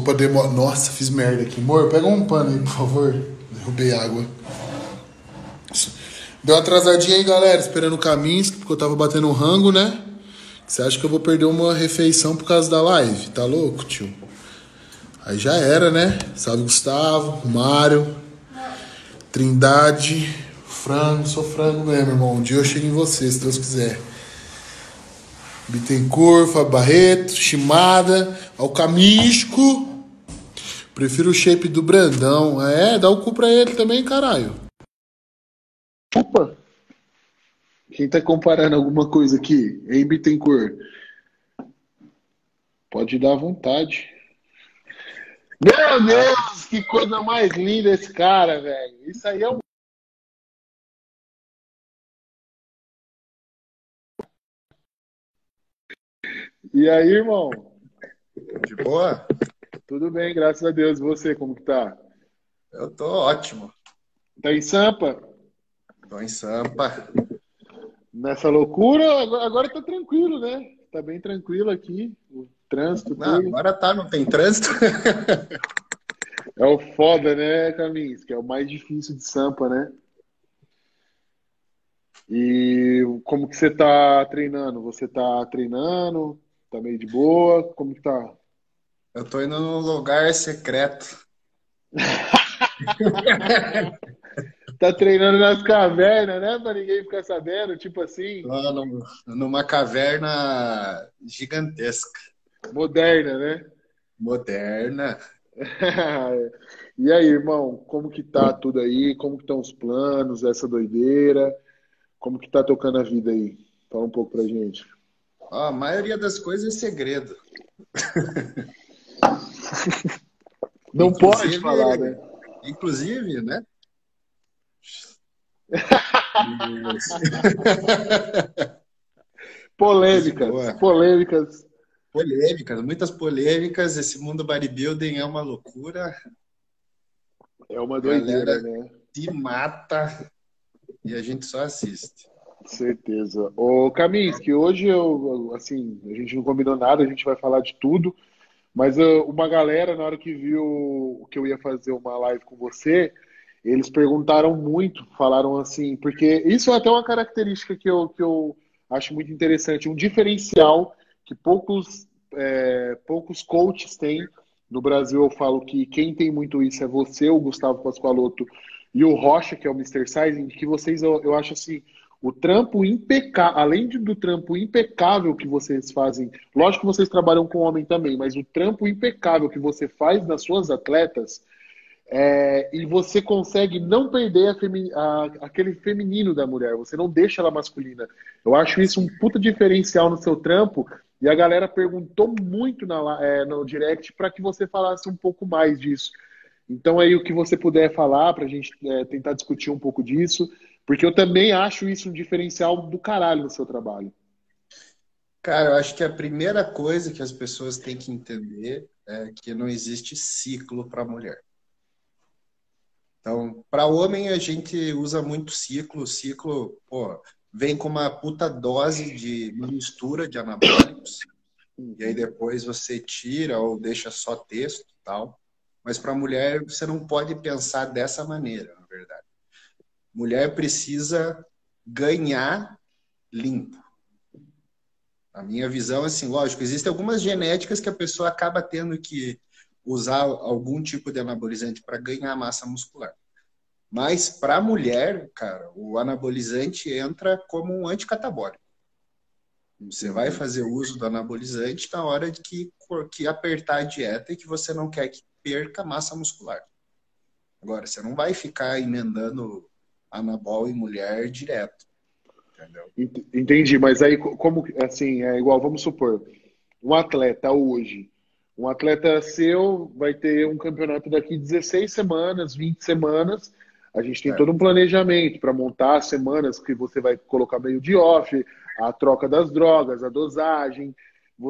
Desculpa demora. Nossa, fiz merda aqui. Amor, pega um pano aí, por favor. Derrubei água. Deu uma atrasadinha aí, galera, esperando o caminho, porque eu tava batendo um rango, né? Você acha que eu vou perder uma refeição por causa da live? Tá louco, tio? Aí já era, né? Salve Gustavo, Mário, Trindade, frango, sou frango mesmo, irmão. Um dia eu chego em você, se Deus quiser. Bittencourt, Fábio Barreto, Chimada, Alcamisco. Prefiro o shape do Brandão. É, dá o cu pra ele também, caralho. Opa! Quem tá comparando alguma coisa aqui? Em Bittencourt? Pode dar à vontade. Meu Deus, que coisa mais linda esse cara, velho. Isso aí é um. E aí, irmão? De boa? Tudo bem, graças a Deus. E você, como que tá? Eu tô ótimo. Tá em Sampa? Tô em Sampa. Nessa loucura, agora, tá tranquilo, né? Tá bem tranquilo aqui. O trânsito. Não, agora tá, não tem trânsito. é o foda, né, Caminhos? Que é o mais difícil de Sampa, né? E como que você tá treinando? Você tá treinando? Tá meio de boa? Como que tá? Eu tô indo num lugar secreto. tá treinando nas cavernas, né? Pra ninguém ficar sabendo, tipo assim. Lá numa caverna gigantesca. Moderna, né? Moderna. e aí, irmão, como que tá tudo aí? Como que estão os planos, essa doideira? Como que tá tocando a vida aí? Fala um pouco pra gente. a maioria das coisas é segredo. Não inclusive, pode falar, né? Inclusive, né? polêmicas, polêmicas. Polêmicas, muitas polêmicas. Esse mundo bodybuilding é uma loucura. É uma doideira, né? Se mata e a gente só assiste. Certeza. Ô, Camis, que hoje eu, assim, a gente não combinou nada, a gente vai falar de tudo, mas uh, uma galera, na hora que viu que eu ia fazer uma live com você, eles perguntaram muito, falaram assim, porque isso é até uma característica que eu, que eu acho muito interessante, um diferencial que poucos, é, poucos coaches têm. No Brasil, eu falo que quem tem muito isso é você, o Gustavo Pascoaloto, e o Rocha, que é o Mr. Sizing, que vocês, eu, eu acho assim, o trampo impecável, além do trampo impecável que vocês fazem, lógico que vocês trabalham com homem também, mas o trampo impecável que você faz nas suas atletas, é, e você consegue não perder femi a, aquele feminino da mulher, você não deixa ela masculina. Eu acho isso um puta diferencial no seu trampo, e a galera perguntou muito na, é, no direct para que você falasse um pouco mais disso. Então, aí, o que você puder falar para a gente é, tentar discutir um pouco disso, porque eu também acho isso um diferencial do caralho no seu trabalho. Cara, eu acho que a primeira coisa que as pessoas têm que entender é que não existe ciclo para mulher. Então, para homem, a gente usa muito ciclo. Ciclo, pô, vem com uma puta dose de mistura de anabólicos. E aí depois você tira ou deixa só texto tal. Mas para mulher, você não pode pensar dessa maneira, na verdade. Mulher precisa ganhar limpo. A minha visão, assim, lógico, existem algumas genéticas que a pessoa acaba tendo que usar algum tipo de anabolizante para ganhar massa muscular. Mas para a mulher, cara, o anabolizante entra como um anticatabólico. Você vai fazer uso do anabolizante na hora de que, que apertar a dieta e que você não quer que perca massa muscular. Agora, você não vai ficar emendando anabol em mulher direto. Entendeu? Entendi, mas aí como assim, é igual, vamos supor, um atleta hoje, um atleta seu vai ter um campeonato daqui 16 semanas, 20 semanas. A gente tem é. todo um planejamento para montar as semanas que você vai colocar meio de off, a troca das drogas, a dosagem.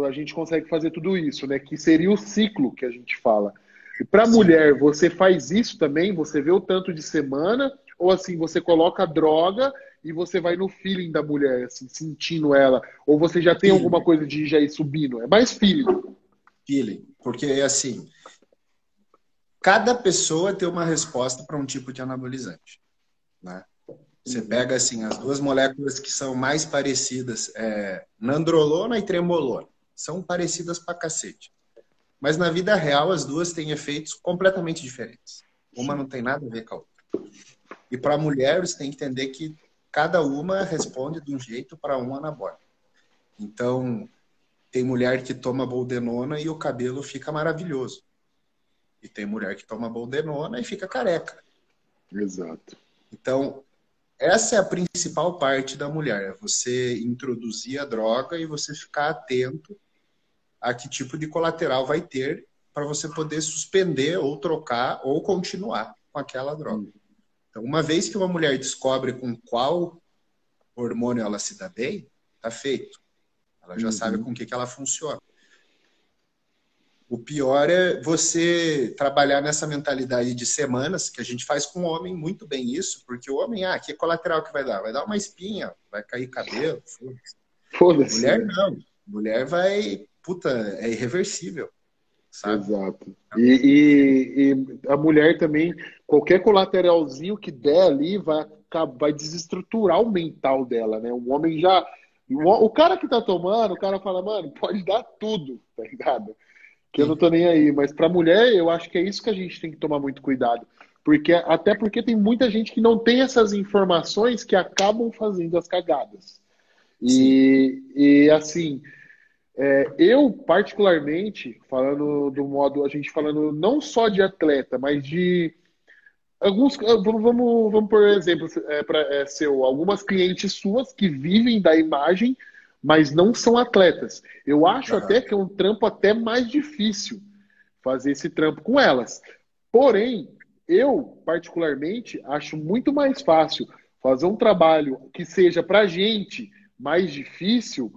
A gente consegue fazer tudo isso, né? Que seria o ciclo que a gente fala. E para mulher, você faz isso também? Você vê o tanto de semana? Ou assim, você coloca a droga e você vai no feeling da mulher, assim, sentindo ela? Ou você já tem alguma coisa de já ir subindo? É mais feeling. Feeling. Porque, assim, cada pessoa tem uma resposta para um tipo de anabolizante. Né? Você uhum. pega, assim, as duas moléculas que são mais parecidas, é, nandrolona e trembolona. São parecidas pra cacete. Mas na vida real, as duas têm efeitos completamente diferentes. Uma não tem nada a ver com a outra. E para a mulher, você tem que entender que cada uma responde de um jeito para um anabólico. Então, tem mulher que toma boldenona e o cabelo fica maravilhoso. E tem mulher que toma boldenona e fica careca. Exato. Então, essa é a principal parte da mulher, é você introduzir a droga e você ficar atento a que tipo de colateral vai ter para você poder suspender ou trocar ou continuar com aquela droga. Então, uma vez que uma mulher descobre com qual hormônio ela se dá bem, tá feito. Ela já uhum. sabe com o que, que ela funciona. O pior é você trabalhar nessa mentalidade de semanas, que a gente faz com o homem muito bem isso, porque o homem, ah, que colateral que vai dar? Vai dar uma espinha, vai cair cabelo, foda-se. Foda Mulher não. Mulher vai, puta, é irreversível. Sabe? Exato. E, e, e, a mulher também, qualquer colateralzinho que der ali vai, vai desestruturar o mental dela, né? O homem já. O, cara que tá tomando, o cara fala, mano, pode dar tudo, tá ligado? Que eu não tô nem aí. Mas pra mulher, eu acho que é isso que a gente tem que tomar muito cuidado. Porque, até porque tem muita gente que não tem essas informações que acabam fazendo as cagadas. E, e assim, é, eu, particularmente, falando do modo, a gente falando não só de atleta, mas de alguns. Ah, vamos, vamos, vamos por exemplo, é, para é, seu, algumas clientes suas que vivem da imagem, mas não são atletas. Eu acho até que é um trampo até mais difícil fazer esse trampo com elas. Porém, eu, particularmente, acho muito mais fácil fazer um trabalho que seja para gente mais difícil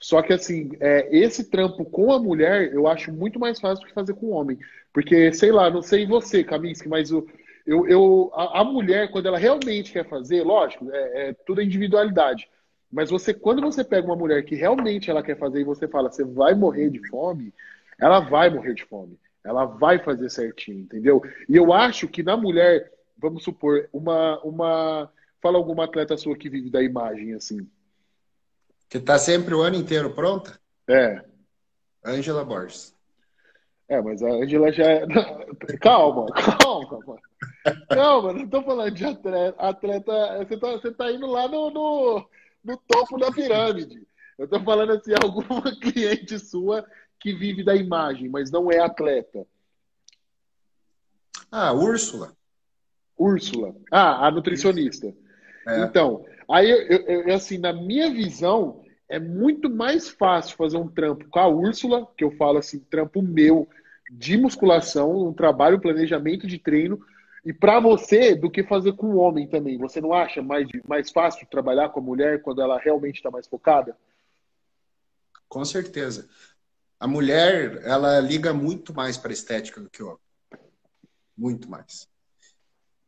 só que, assim, é, esse trampo com a mulher eu acho muito mais fácil do que fazer com o homem. Porque, sei lá, não sei você, Kaminsky, mas o, eu, eu, a, a, mulher, quando ela realmente quer fazer, lógico, é, é tudo individualidade. Mas você, quando você pega uma mulher que realmente ela quer fazer e você fala, você vai morrer de fome, ela vai morrer de fome. Ela vai fazer certinho, entendeu? E eu acho que na mulher, vamos supor, uma. uma fala alguma atleta sua que vive da imagem, assim. Que tá sempre o ano inteiro pronta? É. Angela Borges. É, mas a Angela já é. Calma, calma, mano. Calma, não tô falando de atleta. atleta você, tá, você tá indo lá no, no, no topo da pirâmide. Eu tô falando assim, alguma cliente sua que vive da imagem, mas não é atleta. Ah, Úrsula. Úrsula. Ah, a nutricionista. É. Então, Aí, eu, eu, assim, na minha visão, é muito mais fácil fazer um trampo com a Úrsula, que eu falo assim, trampo meu de musculação, um trabalho, planejamento de treino, e para você, do que fazer com o homem também. Você não acha mais, mais fácil trabalhar com a mulher quando ela realmente está mais focada? Com certeza. A mulher, ela liga muito mais para estética do que o homem. Muito mais.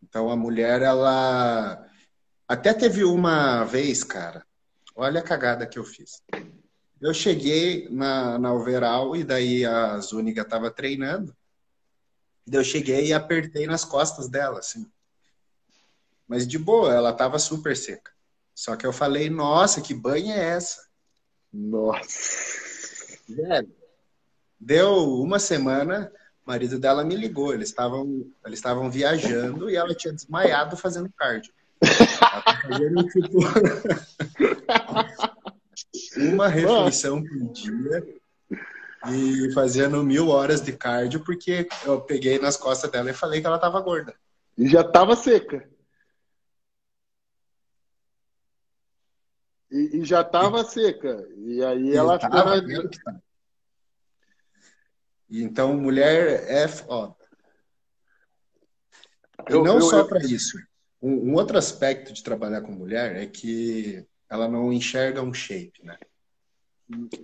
Então, a mulher, ela até teve uma vez, cara, olha a cagada que eu fiz. Eu cheguei na, na overall e daí a Zúñiga tava treinando. Eu cheguei e apertei nas costas dela, assim. Mas de boa, ela tava super seca. Só que eu falei, nossa, que banha é essa? Nossa. Velho. Deu uma semana, o marido dela me ligou. Eles estavam eles estavam viajando e ela tinha desmaiado fazendo cardio. Fazendo, tipo, uma refeição por dia e fazendo mil horas de cardio, porque eu peguei nas costas dela e falei que ela tava gorda. E já tava seca. E, e já tava seca. E aí e ela ficava. Tá. Então, mulher é foda. E eu, não eu, só para isso. Um, um, outro aspecto de trabalhar com mulher é que ela não enxerga um shape, né?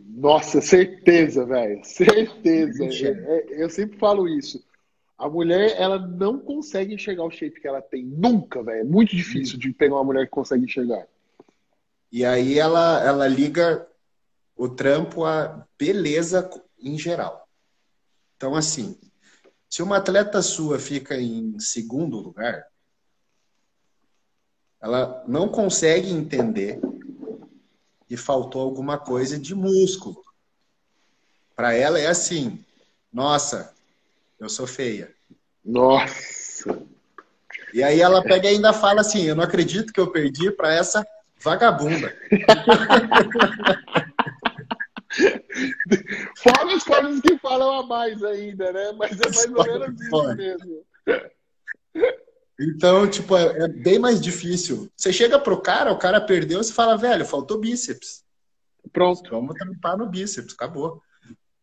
Nossa, certeza, velho. Certeza. Eu, é, eu, sempre falo isso. A mulher, ela não consegue enxergar o shape que ela tem. Nunca, velho. É muito difícil de pegar uma mulher que consegue enxergar. E aí ela, ela liga o trampo à beleza em geral. Então, assim, se uma atleta sua fica em segundo lugar, ela não consegue entender que faltou alguma coisa de músculo. Para ela é assim: nossa, eu sou feia. Nossa! E aí ela pega e ainda fala assim: eu não acredito que eu perdi para essa vagabunda. Fora as coisas que falam a mais ainda, né? Mas é mais ou menos isso mesmo. Então, tipo, é, é, bem mais difícil. Você chega pro cara, o cara perdeu, você fala, velho, faltou bíceps. Pronto. Vamos tampar no bíceps, acabou.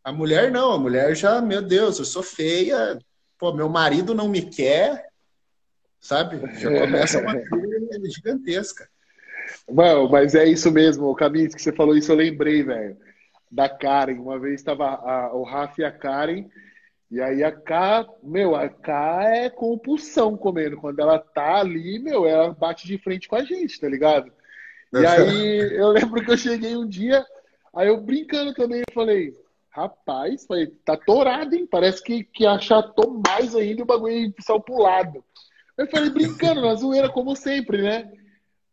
A mulher não, a mulher já, meu Deus, eu sou feia, pô, meu marido não me quer, sabe? Já começa uma coisa gigantesca. Mano, mas é isso mesmo, Camis, que você falou isso, eu lembrei, velho da Karen. Uma vez estava o Rafa e a Karen, e aí a K, meu, a K é compulsão comendo. Quando ela tá ali, meu, ela bate de frente com a gente, tá ligado? E aí eu lembro que eu cheguei um dia, aí eu brincando também, eu falei, rapaz, falei, tá torado, hein? Parece que, que achatou mais ainda o bagulho saiu pro lado. Eu falei, brincando, na zoeira, como sempre, né?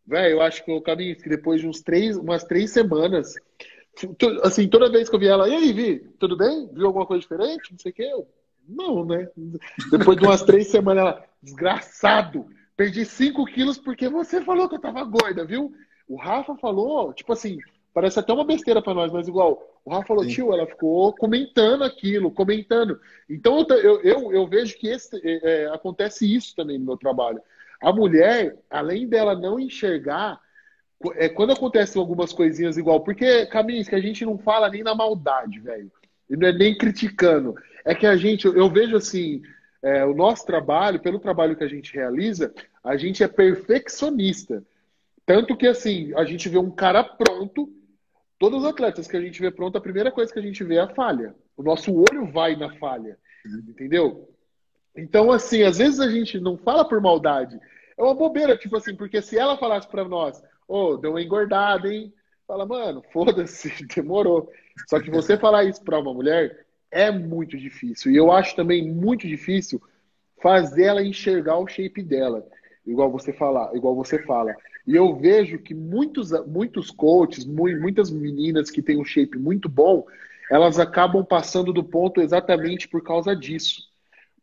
Velho, eu acho que o caminho que depois de uns três, umas três semanas, assim, toda vez que eu vi ela, e aí, Vi, tudo bem? Viu alguma coisa diferente? Não sei o que. Eu, não, né? Depois de umas três semanas, ela, desgraçado, perdi cinco quilos porque você falou que eu tava gorda, viu? O Rafa falou, tipo assim, parece até uma besteira para nós, mas igual, o Rafa falou, Sim. tio, ela ficou comentando aquilo, comentando. Então eu, eu, eu vejo que esse, é, é, acontece isso também no meu trabalho. A mulher, além dela não enxergar é, quando acontecem algumas coisinhas igual, porque, Caminhos, que a gente não fala nem na maldade, velho. E não é nem criticando. É que a gente, eu vejo assim, é, o nosso trabalho, pelo trabalho que a gente realiza, a gente é perfeccionista. Tanto que, assim, a gente vê um cara pronto, todos os atletas que a gente vê pronto, a primeira coisa que a gente vê é a falha. O nosso olho vai na falha, entendeu? Então, assim, às vezes a gente não fala por maldade. É uma bobeira, tipo assim, porque se ela falasse para nós, Ô, oh, deu uma engordada, hein? Fala, mano, foda-se, demorou. Só que você falar isso para uma mulher é muito difícil. E eu acho também muito difícil fazer ela enxergar o shape dela, igual você falar, igual você fala. E eu vejo que muitos, muitos coaches, muitas meninas que têm um shape muito bom, elas acabam passando do ponto exatamente por causa disso.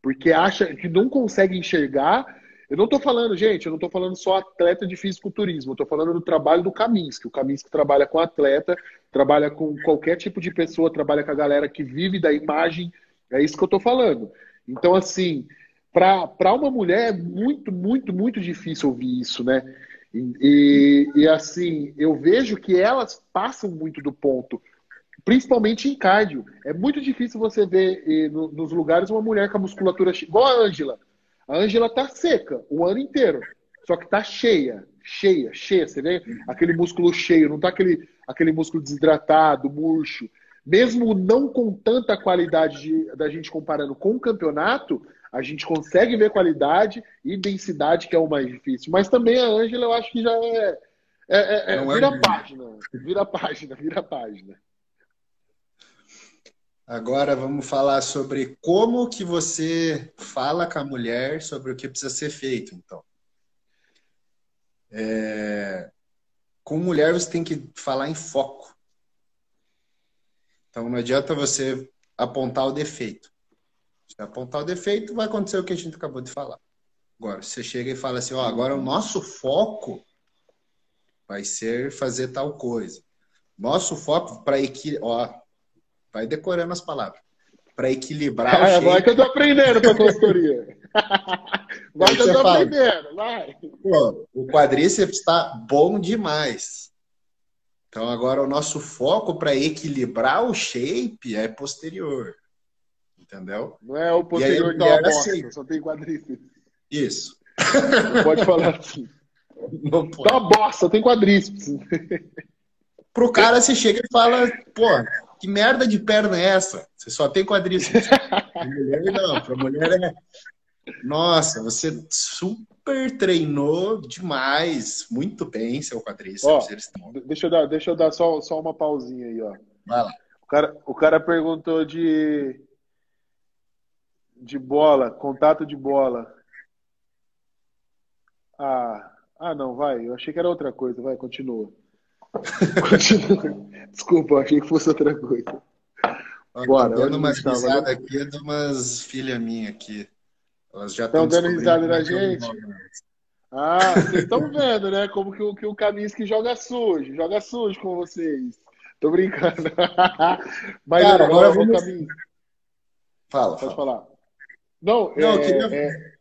Porque acha que não consegue enxergar eu não estou falando, gente, eu não estou falando só atleta de fisiculturismo, eu estou falando do trabalho do Kaminsky. O Kaminsky trabalha com atleta, trabalha com qualquer tipo de pessoa, trabalha com a galera que vive da imagem. É isso que eu estou falando. Então, assim, para uma mulher é muito, muito, muito difícil ouvir isso, né? E, e, assim, eu vejo que elas passam muito do ponto, principalmente em cardio. É muito difícil você ver e, no, nos lugares uma mulher com a musculatura igual a Ângela. A Ângela tá seca o ano inteiro, só que tá cheia, cheia, cheia. Você vê aquele músculo cheio, não tá aquele, aquele músculo desidratado, murcho. Mesmo não com tanta qualidade de, da gente comparando com o campeonato, a gente consegue ver qualidade e densidade, que é o mais difícil. Mas também a Ângela, eu acho que já é. é, é, é vira é... página, vira página, vira página. Agora vamos falar sobre como que você fala com a mulher sobre o que precisa ser feito, então. É... Com mulher você tem que falar em foco. Então não adianta você apontar o defeito. Se apontar o defeito, vai acontecer o que a gente acabou de falar. Agora, você chega e fala assim, ó, agora o nosso foco vai ser fazer tal coisa. Nosso foco para equilibrar, Vai decorando as palavras. Para equilibrar ah, o shape. Vai que eu tô aprendendo para consultoria. vai que eu tô fala, aprendendo, vai. Pô, o quadríceps está bom demais. Então agora o nosso foco para equilibrar o shape é posterior. Entendeu? Não é o posterior que é bosta, só tem quadríceps. Isso. Não pode falar assim. Não pode. Tá bosta, tem quadríceps. Pro cara, você chega e fala, pô, que merda de perna é essa? Você só tem quadríceps. Pra mulher não, pra mulher é. Nossa, você super treinou demais, muito bem seu quadríceps. Ó, deixa eu dar, deixa eu dar só, só uma pausinha aí, ó. Vai lá. O cara, o cara perguntou de De bola, contato de bola. Ah, ah, não, vai. Eu achei que era outra coisa. Vai, continua. continua. Desculpa, achei que fosse outra coisa. Bora. Dando umas risadas aqui de umas filhas minhas aqui. Elas já estão dando risada da gente. Ah, vocês estão vendo, né? Como que, que o Kaminsky joga sujo, joga sujo com vocês. Tô brincando. Mas Cara, agora, agora vamos... Caminho. Fala, Pode fala. falar. Não, Não é, eu queria... É...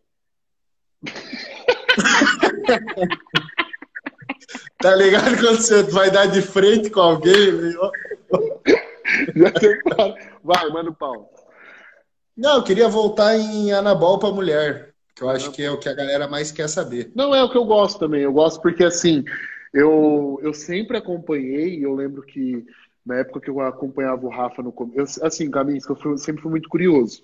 tá ligado quando você vai dar de frente com alguém? Vai, manda o pau. Não, eu queria voltar em Anabol para mulher, que eu acho que é o que a galera mais quer saber. Não, é o que eu gosto também. Eu gosto porque, assim, eu, eu sempre acompanhei, eu lembro que na época que eu acompanhava o Rafa no começo, assim, Caminhos, eu fui, sempre fui muito curioso.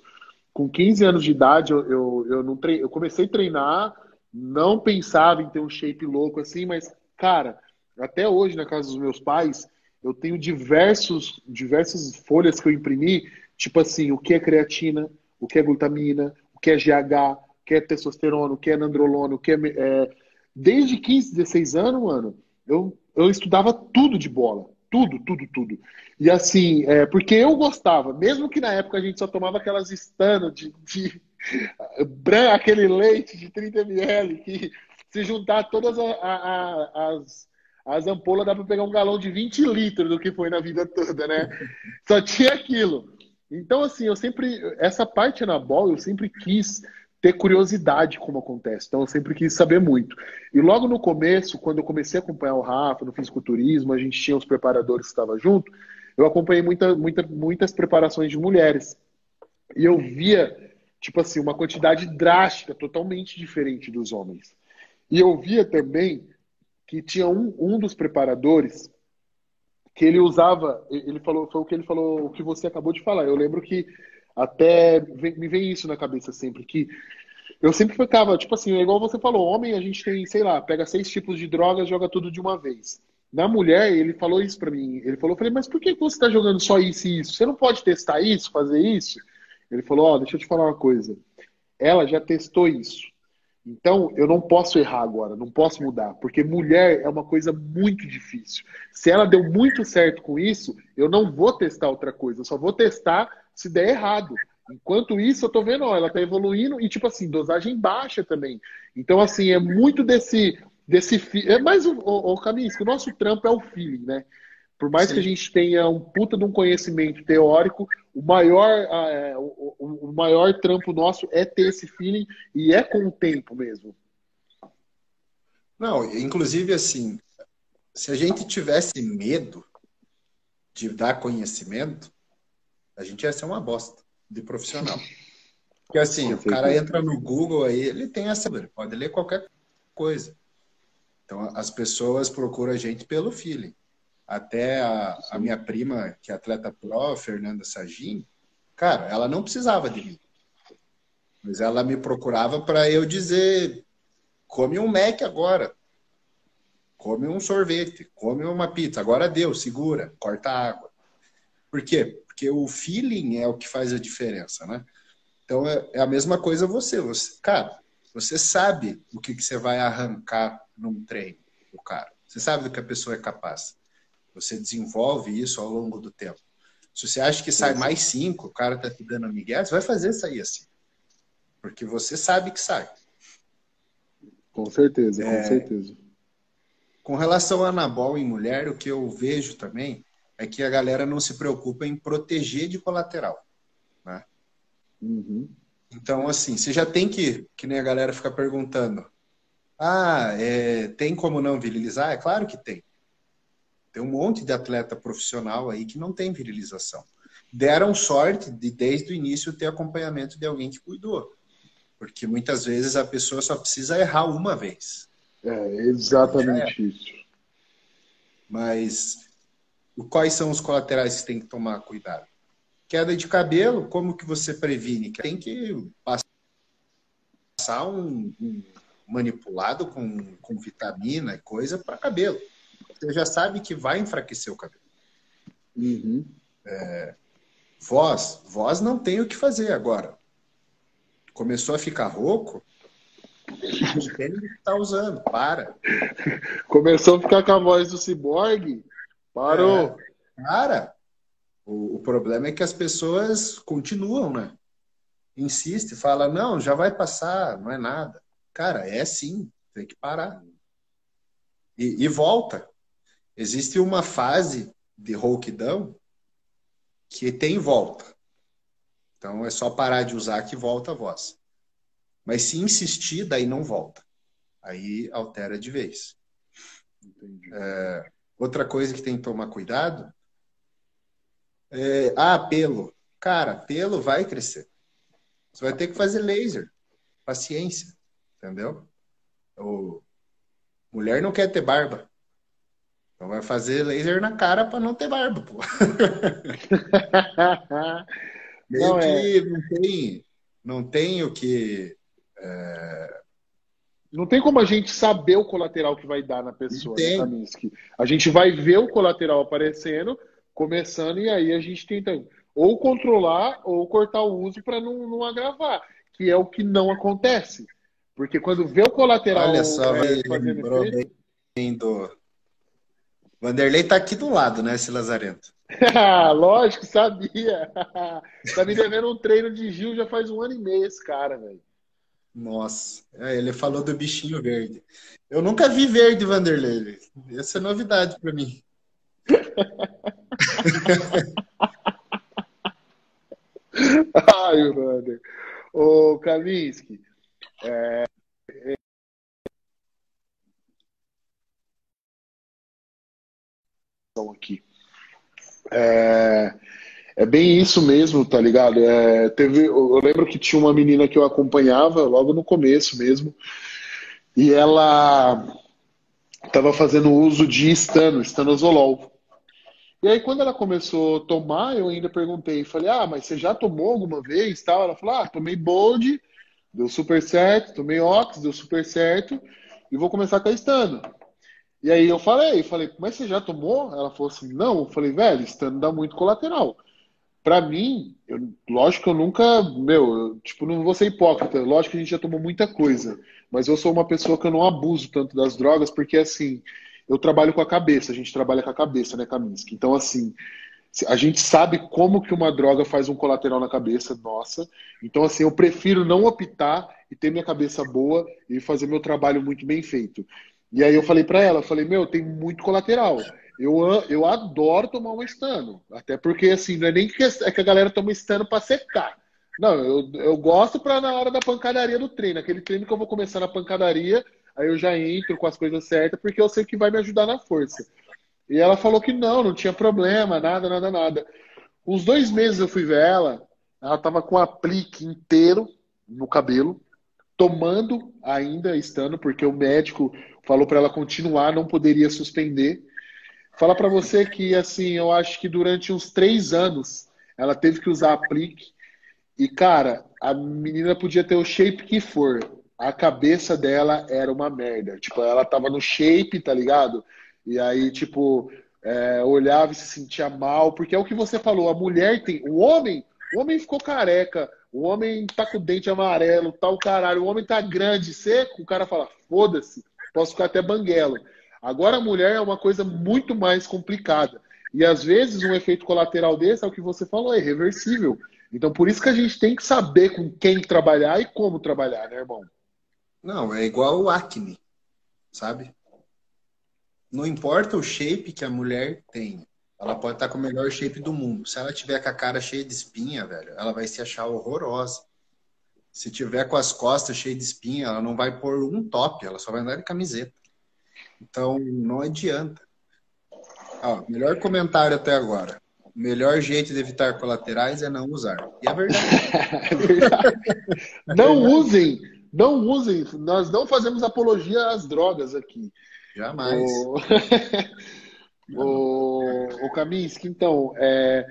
Com 15 anos de idade, eu, eu, eu, não tre... eu comecei a treinar, não pensava em ter um shape louco assim, mas, cara, até hoje, na casa dos meus pais, eu tenho diversos, diversas folhas que eu imprimi, tipo assim, o que é creatina, o que é glutamina, o que é GH, o que é testosterona, o que é nandrolona, o que é, é... Desde 15, 16 anos, mano, eu, eu estudava tudo de bola. Tudo, tudo, tudo. E assim, é, porque eu gostava, mesmo que na época a gente só tomava aquelas estano de, de aquele leite de 30 ml, que se juntar todas a, a, a, as, as ampolas dá para pegar um galão de 20 litros do que foi na vida toda, né? Só tinha aquilo. Então, assim, eu sempre. Essa parte na bola eu sempre quis ter curiosidade como acontece. Então eu sempre quis saber muito. E logo no começo, quando eu comecei a acompanhar o Rafa no fisiculturismo, a gente tinha os preparadores que estavam junto, eu acompanhei muita, muita, muitas preparações de mulheres. E eu via, tipo assim, uma quantidade drástica, totalmente diferente dos homens. E eu via também que tinha um, um dos preparadores que ele usava, ele falou, foi o que ele falou, o que você acabou de falar. Eu lembro que até me vem isso na cabeça sempre, que eu sempre ficava, tipo assim, é igual você falou, homem a gente tem, sei lá, pega seis tipos de drogas, joga tudo de uma vez. Na mulher, ele falou isso para mim. Ele falou, eu falei, mas por que você está jogando só isso e isso? Você não pode testar isso, fazer isso? Ele falou, ó, oh, deixa eu te falar uma coisa. Ela já testou isso. Então, eu não posso errar agora, não posso mudar, porque mulher é uma coisa muito difícil. Se ela deu muito certo com isso, eu não vou testar outra coisa, eu só vou testar se der errado. Enquanto isso, eu tô vendo, ó, ela tá evoluindo e, tipo assim, dosagem baixa também. Então, assim, é muito desse. desse é mais o, o, o caminho, o nosso trampo é o feeling, né? Por mais Sim. que a gente tenha um puta de um conhecimento teórico, o maior, é, o, o, maior trampo nosso é ter esse feeling e é com o tempo mesmo. Não, inclusive assim, se a gente tivesse medo de dar conhecimento, a gente ia ser uma bosta de profissional. Porque assim, o cara entra no Google aí, ele tem essa, ele pode ler qualquer coisa. Então as pessoas procuram a gente pelo feeling. Até a, a minha prima, que é atleta pro, Fernanda Sagin, cara, ela não precisava de mim. Mas ela me procurava para eu dizer: come um Mac agora. Come um sorvete, come uma pizza. Agora deu, segura, corta a água. Por quê? porque o feeling é o que faz a diferença, né? Então é, é a mesma coisa você, você, cara, você sabe o que, que você vai arrancar num treino do cara. Você sabe do que a pessoa é capaz. Você desenvolve isso ao longo do tempo. Se você acha que sai mais cinco, o cara tá te dando migué, você vai fazer sair assim. Porque você sabe que sai. Com certeza, com é, certeza. Com relação a anabol em mulher, o que eu vejo também é que a galera não se preocupa em proteger de colateral. Né? Uhum. Então, assim, você já tem que, que nem a galera fica perguntando, ah, é, tem como não virilizar? É claro que tem. Tem um monte de atleta profissional aí que não tem virilização. Deram sorte de, desde o início, ter acompanhamento de alguém que cuidou. Porque muitas vezes a pessoa só precisa errar uma vez. É exatamente é. isso. Mas quais são os colaterais que tem que tomar cuidado? Queda de cabelo, como que você previne? Tem que passar um, um manipulado com, com vitamina e coisa para cabelo. Você já sabe que vai enfraquecer o cabelo. Uhum. É, voz, voz não tem o que fazer agora. Começou a ficar rouco, Entende que está usando, para. Começou a ficar com a voz do ciborgue, parou. É, para. O, o, problema é que as pessoas continuam, né? Insiste, fala, não, já vai passar, não é nada. Cara, é sim, tem que parar. E, e volta. Existe uma fase de rouquidão que tem volta. Então é só parar de usar que volta a voz. Mas se insistir, daí não volta. Aí altera de vez. É, outra coisa que tem que tomar cuidado é, ah, pelo. Cara, pelo vai crescer. Você vai ter que fazer laser. Paciência. Entendeu? O... Mulher não quer ter barba. Então vai fazer laser na cara para não ter barba, pô. Não, é... não tem, não tem o que é... Não tem como a gente saber o colateral que vai dar na pessoa, né? A gente vai ver o colateral aparecendo, começando, e aí a gente tenta ou controlar ou cortar o uso para não, não agravar, que é o que não acontece. Porque quando vê o colateral. Olha só, é, lembrou efeito... bem do. Vanderlei tá aqui do lado, né, esse Lazarento? Lógico, sabia. tá me devendo um treino de Gil já faz um ano e meio, esse cara, velho. Nossa, é, ele falou do bichinho verde. Eu nunca vi verde, Vanderlei. Essa é novidade para mim. Ai, Wander. Ô, Kaminski, é, é... aqui. É, é bem isso mesmo, tá ligado? É, teve, eu lembro que tinha uma menina que eu acompanhava logo no começo mesmo, e ela estava fazendo uso de estano, estanozolol. E aí, quando ela começou a tomar, eu ainda perguntei, falei, ah, mas você já tomou alguma vez? Tal? Ela falou, ah, tomei Bold, deu super certo, tomei Ox, deu super certo, e vou começar com a estano. E aí eu falei, falei, mas você já tomou? Ela falou assim, não. Eu falei, velho, estano dá muito colateral para mim, eu, lógico que eu nunca, meu, eu, tipo, não vou ser hipócrita. Lógico que a gente já tomou muita coisa, mas eu sou uma pessoa que eu não abuso tanto das drogas, porque assim, eu trabalho com a cabeça, a gente trabalha com a cabeça, né, Kaminsky? Então, assim, a gente sabe como que uma droga faz um colateral na cabeça nossa. Então, assim, eu prefiro não optar e ter minha cabeça boa e fazer meu trabalho muito bem feito. E aí eu falei para ela, falei, meu, tem muito colateral. Eu, eu adoro tomar um estano. Até porque, assim, não é nem que, é que a galera toma estano para secar. Não, eu, eu gosto para na hora da pancadaria do treino. Aquele treino que eu vou começar na pancadaria, aí eu já entro com as coisas certas, porque eu sei que vai me ajudar na força. E ela falou que não, não tinha problema, nada, nada, nada. Uns dois meses eu fui ver ela, ela tava com o aplique inteiro no cabelo, tomando ainda estando, porque o médico falou para ela continuar, não poderia suspender. Falar para você que, assim, eu acho que durante uns três anos ela teve que usar aplique. E, cara, a menina podia ter o shape que for. A cabeça dela era uma merda. Tipo, ela tava no shape, tá ligado? E aí, tipo, é, olhava e se sentia mal. Porque é o que você falou, a mulher tem. O homem, o homem ficou careca. O homem tá com o dente amarelo, tal tá caralho. O homem tá grande, seco. O cara fala, foda-se, posso ficar até banguelo. Agora a mulher é uma coisa muito mais complicada. E às vezes um efeito colateral desse é o que você falou, é reversível. Então por isso que a gente tem que saber com quem trabalhar e como trabalhar, né, irmão? Não, é igual o acne, sabe? Não importa o shape que a mulher tem. Ela pode estar com o melhor shape do mundo. Se ela tiver com a cara cheia de espinha, velho, ela vai se achar horrorosa. Se tiver com as costas cheias de espinha, ela não vai pôr um top, ela só vai andar de camiseta. Então, não adianta. Melhor comentário até agora. O melhor jeito de evitar colaterais é não usar. E é verdade. é verdade. não usem, não usem. Nós não fazemos apologia às drogas aqui. Jamais. O, o, o então, é...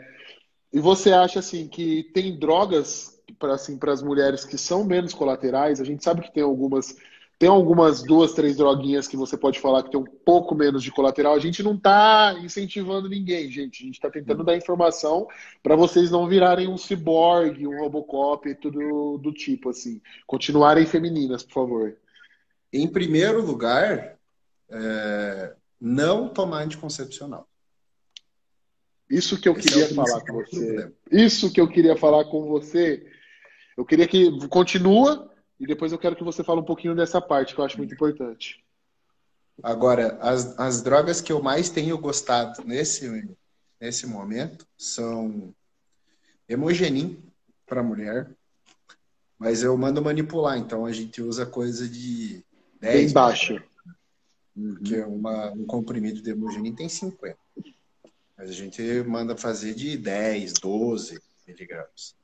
e você acha assim que tem drogas para assim, as mulheres que são menos colaterais? A gente sabe que tem algumas tem algumas duas, três droguinhas que você pode falar que tem um pouco menos de colateral. A gente não está incentivando ninguém, gente. A gente está tentando dar informação para vocês não virarem um ciborgue, um Robocop e tudo do tipo, assim. Continuarem femininas, por favor. Em primeiro lugar, é... não tomar anticoncepcional. Isso que eu Esse queria é falar com você. Problema. Isso que eu queria falar com você. Eu queria que continua e depois eu quero que você fale um pouquinho dessa parte, que eu acho muito importante. Agora, as, as drogas que eu mais tenho gostado nesse, nesse momento são hemogenin para mulher, mas eu mando manipular, então a gente usa coisa de 10. Bem baixo. Que é uma, um comprimido de hemogenin tem 50. Mas a gente manda fazer de 10, 12 miligramas.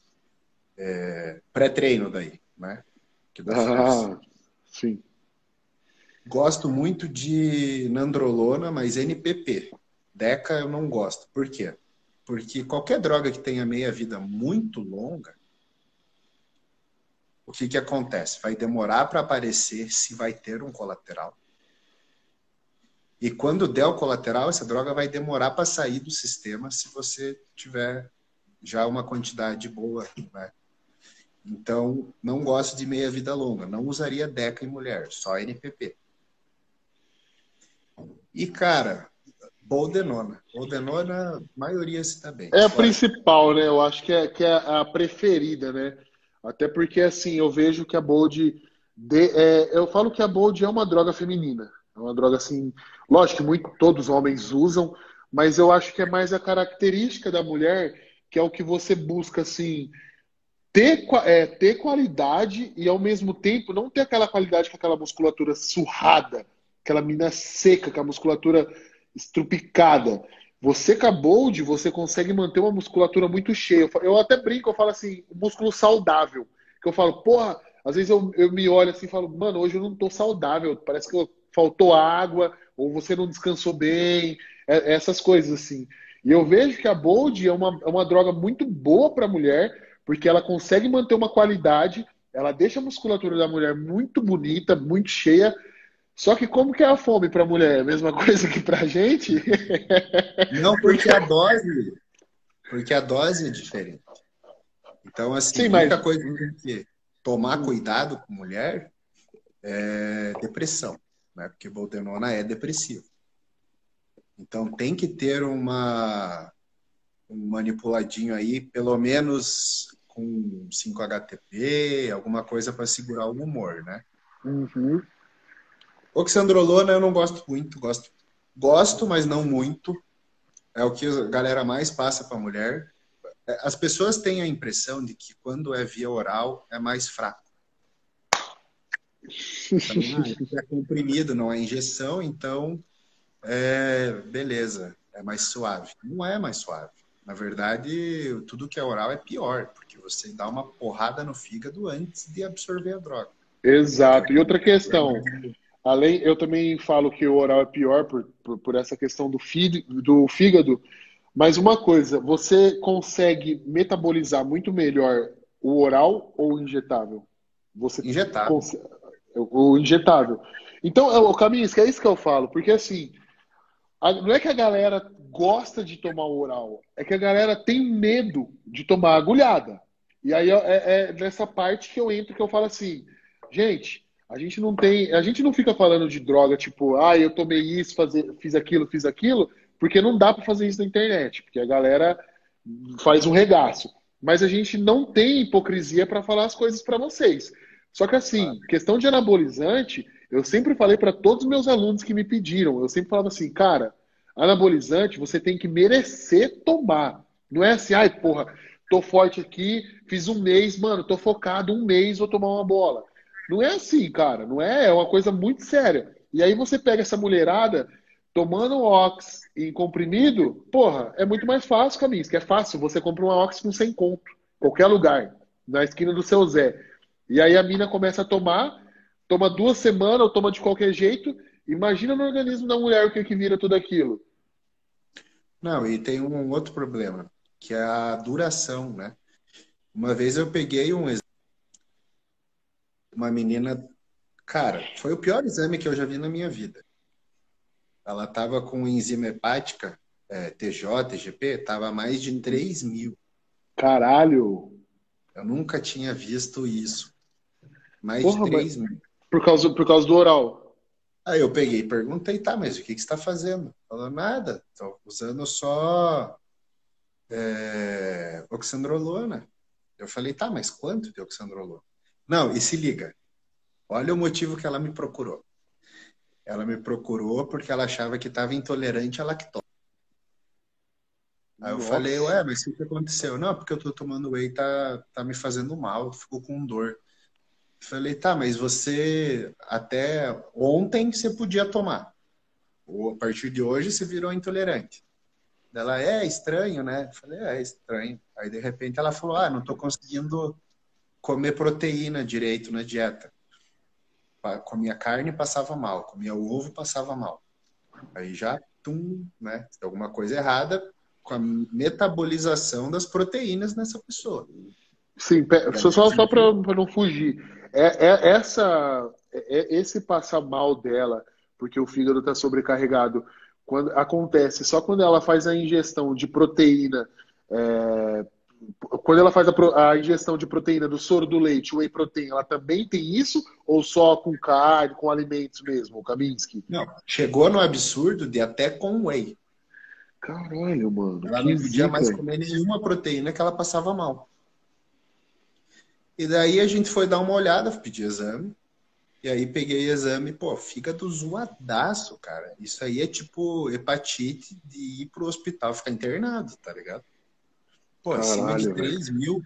É, Pré-treino daí, né? que dá ah, sim. Gosto muito de nandrolona, mas NPP. Deca eu não gosto. Por quê? Porque qualquer droga que tenha meia-vida muito longa, o que, que acontece? Vai demorar para aparecer se vai ter um colateral. E quando der o colateral, essa droga vai demorar para sair do sistema se você tiver já uma quantidade boa né, então, não gosto de meia vida longa. Não usaria DECA em mulher, só NPP. E, cara, Boldenona. Boldenona, a maioria se tá bem. É a principal, né? Eu acho que é, que é a preferida, né? Até porque, assim, eu vejo que a Bold... De, é, eu falo que a Bold é uma droga feminina. É uma droga, assim... Lógico que muito, todos os homens usam, mas eu acho que é mais a característica da mulher, que é o que você busca, assim ter, é, ter qualidade e ao mesmo tempo não ter aquela qualidade com aquela musculatura surrada, aquela mina seca, com a musculatura estrupicada. Você acabou de, você consegue manter uma musculatura muito cheia. Eu até brinco, eu falo assim, músculo saudável. Que eu falo, porra, às vezes eu, eu me olho assim e falo, mano, hoje eu não tô saudável, parece que faltou água, ou você não descansou bem, é, essas coisas assim. E eu vejo que a Bold é uma, é uma droga muito boa para mulher, porque ela consegue manter uma qualidade, ela deixa a musculatura da mulher muito bonita, muito cheia. Só que como que é a fome para a mulher? É a mesma coisa que para a gente? Não, porque a dose, porque a dose é diferente. Então, assim, Sim, a única mas... coisa que tem que tomar cuidado com mulher é depressão, né? Porque Boldenona é depressivo. Então tem que ter uma um manipuladinho aí, pelo menos com 5-HTP, alguma coisa para segurar o humor, né? Uhum. Oxandrolona eu não gosto muito, gosto, gosto, mas não muito. É o que a galera mais passa para mulher. É, as pessoas têm a impressão de que quando é via oral é mais fraco. Então, é comprimido, não é injeção, então é beleza, é mais suave. Não é mais suave. Na verdade, tudo que é oral é pior, porque você dá uma porrada no fígado antes de absorver a droga. Exato. E outra questão, além, eu também falo que o oral é pior por, por, por essa questão do, do fígado, mas uma coisa, você consegue metabolizar muito melhor o oral ou o injetável? Você injetável. Consegue, o injetável. Então, é o caminho, é isso que eu falo, porque assim, não é que a galera gosta de tomar oral, é que a galera tem medo de tomar agulhada. E aí é, é nessa parte que eu entro que eu falo assim, gente, a gente não tem, a gente não fica falando de droga tipo, ah, eu tomei isso, fazer, fiz aquilo, fiz aquilo, porque não dá para fazer isso na internet, porque a galera faz um regaço. Mas a gente não tem hipocrisia para falar as coisas para vocês. Só que assim, questão de anabolizante, eu sempre falei para todos os meus alunos que me pediram, eu sempre falava assim, cara, anabolizante você tem que merecer tomar. Não é assim, ai, porra, tô forte aqui, fiz um mês, mano, tô focado, um mês vou tomar uma bola. Não é assim, cara, não é? É uma coisa muito séria. E aí você pega essa mulherada tomando ox em comprimido, porra, é muito mais fácil, Caminhos, que é fácil. Você compra uma ox com 100 conto, qualquer lugar, na esquina do seu Zé. E aí a mina começa a tomar, toma duas semanas ou toma de qualquer jeito. Imagina no organismo da mulher o que, que vira tudo aquilo. Não, e tem um outro problema, que é a duração, né? Uma vez eu peguei um uma menina Cara, foi o pior exame que eu já vi na minha vida. Ela estava com enzima hepática, é, TJ, TGP, estava mais de 3 mil. Caralho! Eu nunca tinha visto isso. Mais Porra, de 3 mil. Por causa, por causa do oral? Aí eu peguei e perguntei, tá, mas o que, que você está fazendo? Falou, nada, estou usando só é, oxandrolona. Eu falei, tá, mas quanto de oxandrolona? Não, e se liga, olha o motivo que ela me procurou. Ela me procurou porque ela achava que estava intolerante à lactose. Aí eu Nossa. falei, ué, mas o que aconteceu? Não, porque eu tô tomando whey, tá, tá me fazendo mal, fico com dor. Falei, tá, mas você até ontem você podia tomar. Ou a partir de hoje você virou intolerante. Ela é estranho, né? Falei, é, estranho. Aí de repente ela falou, ah, não tô conseguindo comer proteína direito na dieta. Comia carne passava mal, comia ovo passava mal. Aí já, tum, né? Alguma coisa errada com a metabolização das proteínas nessa pessoa. Sim, só, só para não fugir é, é essa, é, é, esse passar mal dela, porque o fígado está sobrecarregado, quando acontece só quando ela faz a ingestão de proteína, é, quando ela faz a, a, ingestão de proteína do soro do leite, whey protein, ela também tem isso ou só com carne, com alimentos mesmo, Kaminsky? Não, chegou no absurdo de até com whey. Caralho, mano. Ela não podia mais comer nenhuma proteína que ela passava mal. E daí a gente foi dar uma olhada, pedi exame. E aí peguei exame, pô, fígado zoadaço, cara. Isso aí é tipo hepatite de ir pro hospital, ficar internado, tá ligado? Pô, Caralho, acima de 3 mil.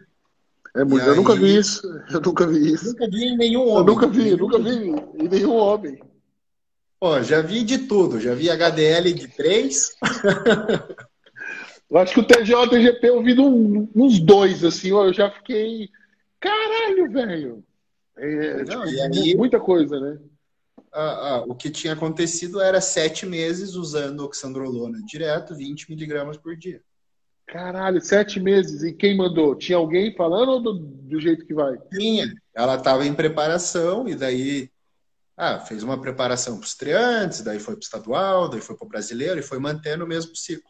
É muito, eu aí... nunca vi isso. Eu nunca vi isso. Nunca vi em nenhum homem. Eu nunca vi, eu nunca vi em nenhum homem. Pô, já vi de tudo. Já vi HDL de 3. eu acho que o TGO, TGP, eu vi uns dois, assim, eu já fiquei Caralho, velho! É, Não, tipo, aí, muita coisa, né? Ah, ah, o que tinha acontecido era sete meses usando oxandrolona direto, 20 miligramas por dia. Caralho, sete meses. E quem mandou? Tinha alguém falando ou do, do jeito que vai? Tinha. Ela estava em preparação e daí ah, fez uma preparação para os estreantes, daí foi para o estadual, daí foi para o brasileiro e foi mantendo o mesmo ciclo.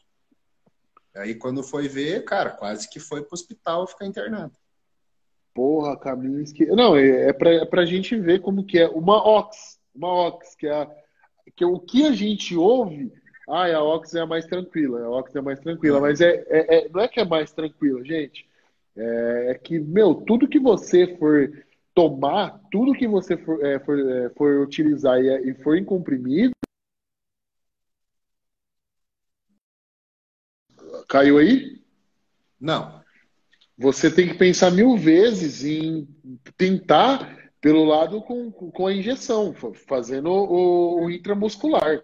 Aí quando foi ver, cara, quase que foi para o hospital ficar internado. Porra, Kaminsky. Não, é, é para é pra gente ver como que é. Uma Ox, uma Ox, que é, a, que é o que a gente ouve. Ah, a Ox é a mais tranquila, a Ox é a mais tranquila, mas é, é, é não é que é mais tranquila, gente. É, é, que, meu, tudo que você for tomar, tudo que você for, é, for, é, for utilizar e, e for em comprimido. Caiu aí? Não você tem que pensar mil vezes em tentar pelo lado com, com a injeção, fazendo o, o intramuscular.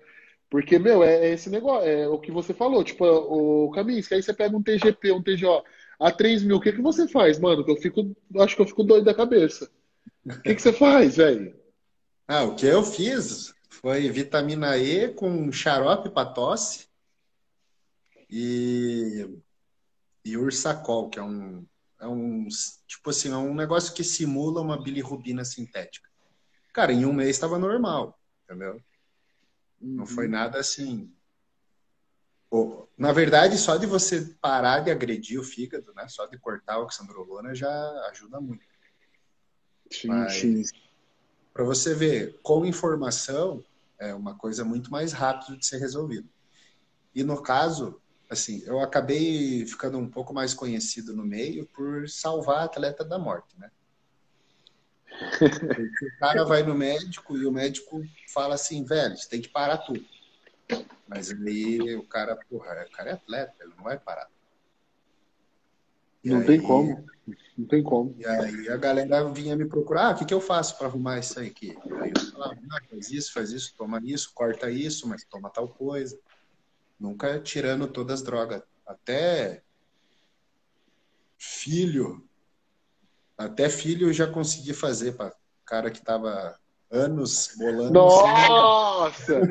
Porque, meu, é, é, esse negócio, é o que você falou, tipo, o caminho, que aí você pega um TGP, um TGO a 3 mil, o que, que você faz, mano? Eu fico, acho que eu fico doido da cabeça. O que, que você faz, velho? Ah, o que eu fiz foi vitamina E com xarope para tosse e e Ursacol, que é um, é um tipo assim, é um negócio que simula uma bilirrubina sintética. Cara, em um mês estava normal, entendeu? Não foi uhum. nada assim. Na verdade, só de você parar de agredir o fígado, né? Só de cortar a oxandrolona já ajuda muito. Sim, Mas, sim. Para você ver, com informação é uma coisa muito mais rápida de ser resolvida. E no caso, assim, eu acabei ficando um pouco mais conhecido no meio por salvar atleta da morte, né? Porque o cara vai no médico e o médico fala assim, velho, você tem que parar tudo. Mas aí o cara, porra, o cara é atleta, ele não vai parar. E não aí, tem como. Não tem como. E aí a galera vinha me procurar, ah, o que, que eu faço para arrumar isso aí aqui? Aí eu falava, ah, faz isso, faz isso, toma isso, corta isso, mas toma tal coisa. Nunca tirando todas as drogas. Até filho. Até filho eu já consegui fazer para cara que tava anos bolando. Nossa!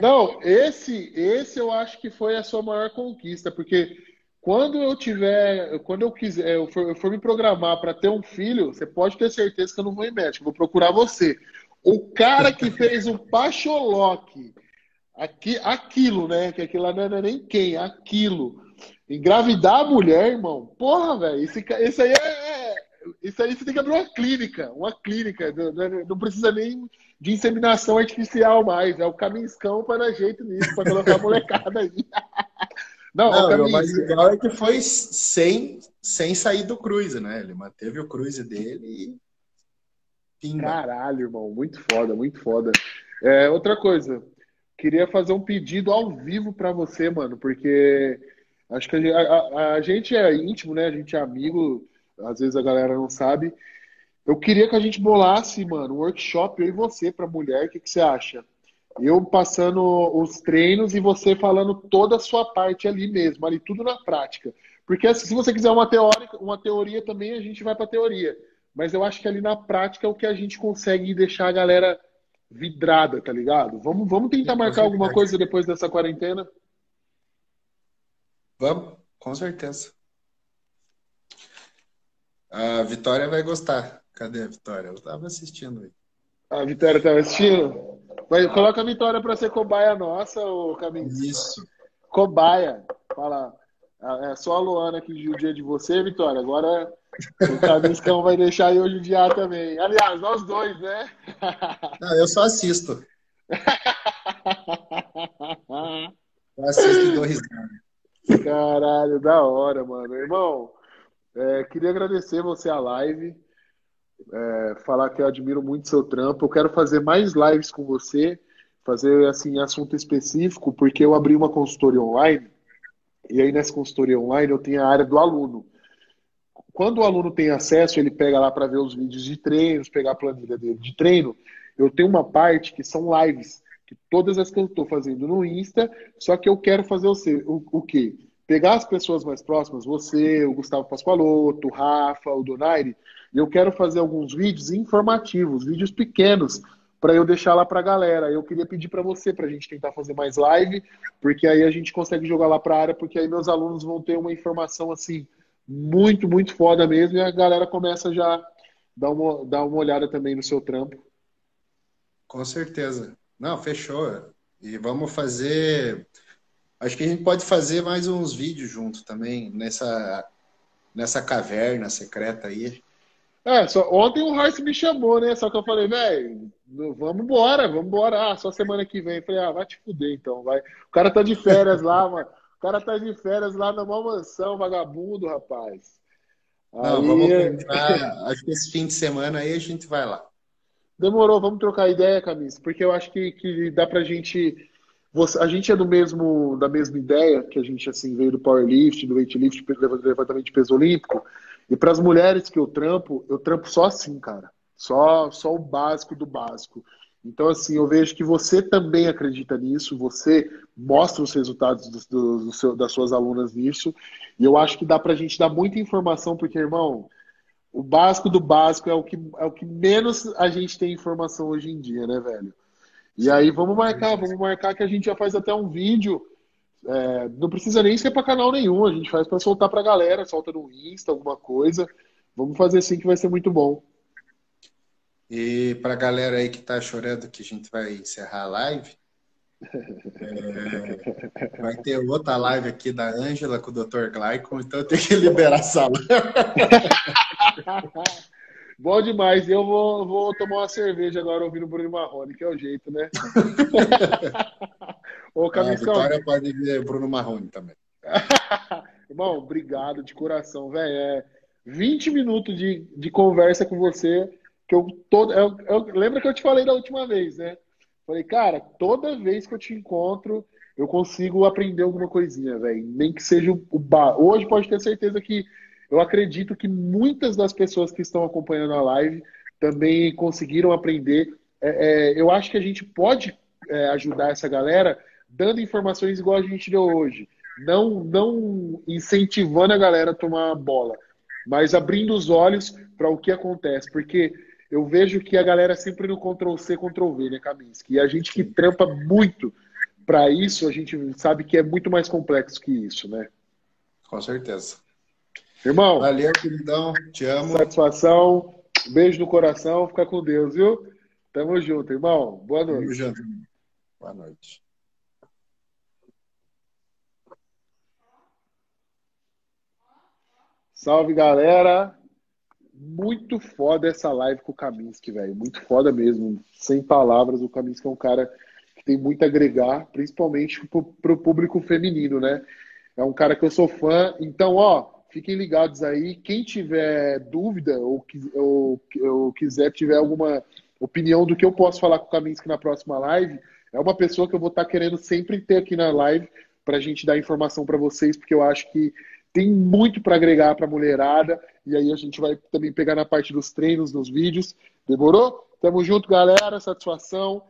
Não, esse, esse eu acho que foi a sua maior conquista, porque quando eu tiver, quando eu quiser, eu for, eu for me programar para ter um filho, você pode ter certeza que eu não vou em médico, eu vou procurar você. O cara que fez o Pacholoque, aqui, aquilo, né? Que aquilo lá não é nem quem, aquilo. Engravidar a mulher, irmão. Porra, velho. Esse, esse aí é, é. Isso aí você tem que abrir uma clínica. Uma clínica. Não, não precisa nem de inseminação artificial mais. É o caminscão para dar jeito nisso, para colocar a molecada aí. Não, não o mais legal é que foi sem, sem sair do cruise, né? Ele manteve o cruise dele e. Caralho, irmão. Muito foda, muito foda. É, outra coisa. Queria fazer um pedido ao vivo para você, mano, porque acho que a gente, a, a gente é íntimo, né? A gente é amigo. Às vezes a galera não sabe. Eu queria que a gente bolasse, mano, um workshop, eu e você, para mulher. O que, que você acha? Eu passando os treinos e você falando toda a sua parte ali mesmo, ali tudo na prática. Porque assim, se você quiser uma teoria, uma teoria também, a gente vai para teoria. Mas eu acho que ali na prática é o que a gente consegue deixar a galera vidrada, tá ligado? Vamos, vamos tentar marcar alguma coisa depois dessa quarentena? Vamos, com certeza. A Vitória vai gostar. Cadê a Vitória? Eu tava assistindo aí. A Vitória tava assistindo? Mas coloca a Vitória para ser cobaia nossa, o caminho. Isso. Cobaia. Fala. É só a Luana que judia de você, Vitória. Agora o Camiscão vai deixar eu judiar também. Aliás, nós dois, né? Não, eu só assisto. eu assisto e dou risada. Caralho, da hora, mano. Irmão, é, queria agradecer você a live é, falar que eu admiro muito seu trampo. Eu quero fazer mais lives com você, fazer assim assunto específico, porque eu abri uma consultoria online e aí nessa consultoria online eu tenho a área do aluno. Quando o aluno tem acesso, ele pega lá para ver os vídeos de treinos, pegar a planilha dele de treino. Eu tenho uma parte que são lives, que todas as que eu estou fazendo no Insta, só que eu quero fazer o, o, o quê? Pegar as pessoas mais próximas, você, o Gustavo Pascoaloto, o Rafa, o Donaire, e eu quero fazer alguns vídeos informativos, vídeos pequenos, para eu deixar lá para a galera. Eu queria pedir para você, para a gente tentar fazer mais live, porque aí a gente consegue jogar lá para a área, porque aí meus alunos vão ter uma informação assim, muito, muito foda mesmo, e a galera começa já a dar uma, dar uma olhada também no seu trampo. Com certeza. Não, fechou. E vamos fazer. Acho que a gente pode fazer mais uns vídeos junto também, nessa, nessa caverna secreta aí. É, só, ontem o Royce me chamou, né? Só que eu falei, velho, vamos embora, vamos embora. Ah, só semana que vem. Eu falei, ah, vai te fuder então, vai. O cara tá de férias lá, mano. O cara tá de férias lá na maior mansão, vagabundo, rapaz. Não, aí... vamos tentar. Acho que esse fim de semana aí a gente vai lá. Demorou, vamos trocar ideia, Camisa, porque eu acho que, que dá pra gente. A gente é do mesmo, da mesma ideia, que a gente assim veio do powerlift, do weightlift, levantamento de peso olímpico. E para as mulheres que eu trampo, eu trampo só assim, cara. Só, só o básico do básico. Então, assim, eu vejo que você também acredita nisso, você mostra os resultados do, do, do seu, das suas alunas nisso, e eu acho que dá para a gente dar muita informação, porque, irmão, o básico do básico é o que, é o que menos a gente tem informação hoje em dia, né, velho? E aí, vamos marcar, vamos marcar que a gente já faz até um vídeo é, não precisa nem ser para canal nenhum, a gente faz para soltar para a galera, solta no Insta, alguma coisa. Vamos fazer assim que vai ser muito bom. E para a galera aí que está chorando que a gente vai encerrar a live, é, vai ter outra live aqui da Ângela com o Dr. Glycon, então eu tenho que liberar a sala. Bom demais. Eu vou, vou tomar uma cerveja agora ouvindo o Bruno Marrone, que é o jeito, né? Ô, Camiscão. A Vitória pode ver Bruno Marrone também. Irmão, obrigado de coração, velho. É 20 minutos de, de conversa com você que eu todo eu, eu, lembra que eu te falei da última vez, né? Falei, cara, toda vez que eu te encontro, eu consigo aprender alguma coisinha, velho. Nem que seja o bar. Hoje pode ter certeza que eu acredito que muitas das pessoas que estão acompanhando a live também conseguiram aprender. É, é, eu acho que a gente pode é, ajudar essa galera dando informações igual a gente deu hoje. Não, não incentivando a galera a tomar bola, mas abrindo os olhos para o que acontece. Porque eu vejo que a galera sempre no Ctrl-C, Ctrl-V, né, Kaminsky? E a gente que trampa muito para isso, a gente sabe que é muito mais complexo que isso, né? Com certeza. Irmão. Valeu, queridão. Te amo. Satisfação. Beijo no coração. Fica com Deus, viu? Tamo junto, irmão. Boa noite. Tamo junto. Boa noite. Salve, galera. Muito foda essa live com o Kaminsky, velho. Muito foda mesmo. Sem palavras, o Kaminsky é um cara que tem muito a agregar, principalmente pro, pro público feminino, né? É um cara que eu sou fã. Então, ó, fiquem ligados aí. Quem tiver dúvida ou, ou, ou quiser, tiver alguma opinião do que eu posso falar com o Kaminsky na próxima live, é uma pessoa que eu vou estar querendo sempre ter aqui na live para a gente dar informação para vocês, porque eu acho que tem muito para agregar para a mulherada. E aí a gente vai também pegar na parte dos treinos, nos vídeos. Demorou? Tamo junto, galera. Satisfação.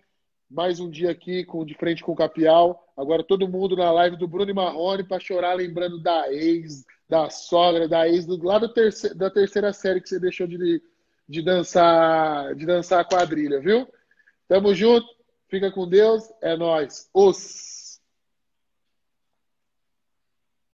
Mais um dia aqui com de frente com o Capial. Agora todo mundo na live do Bruno e Marrone para chorar lembrando da ex, da sogra, da ex, do, lá da terceira série que você deixou de, de dançar de dançar a quadrilha, viu? Tamo junto. Fica com Deus. É nós. Os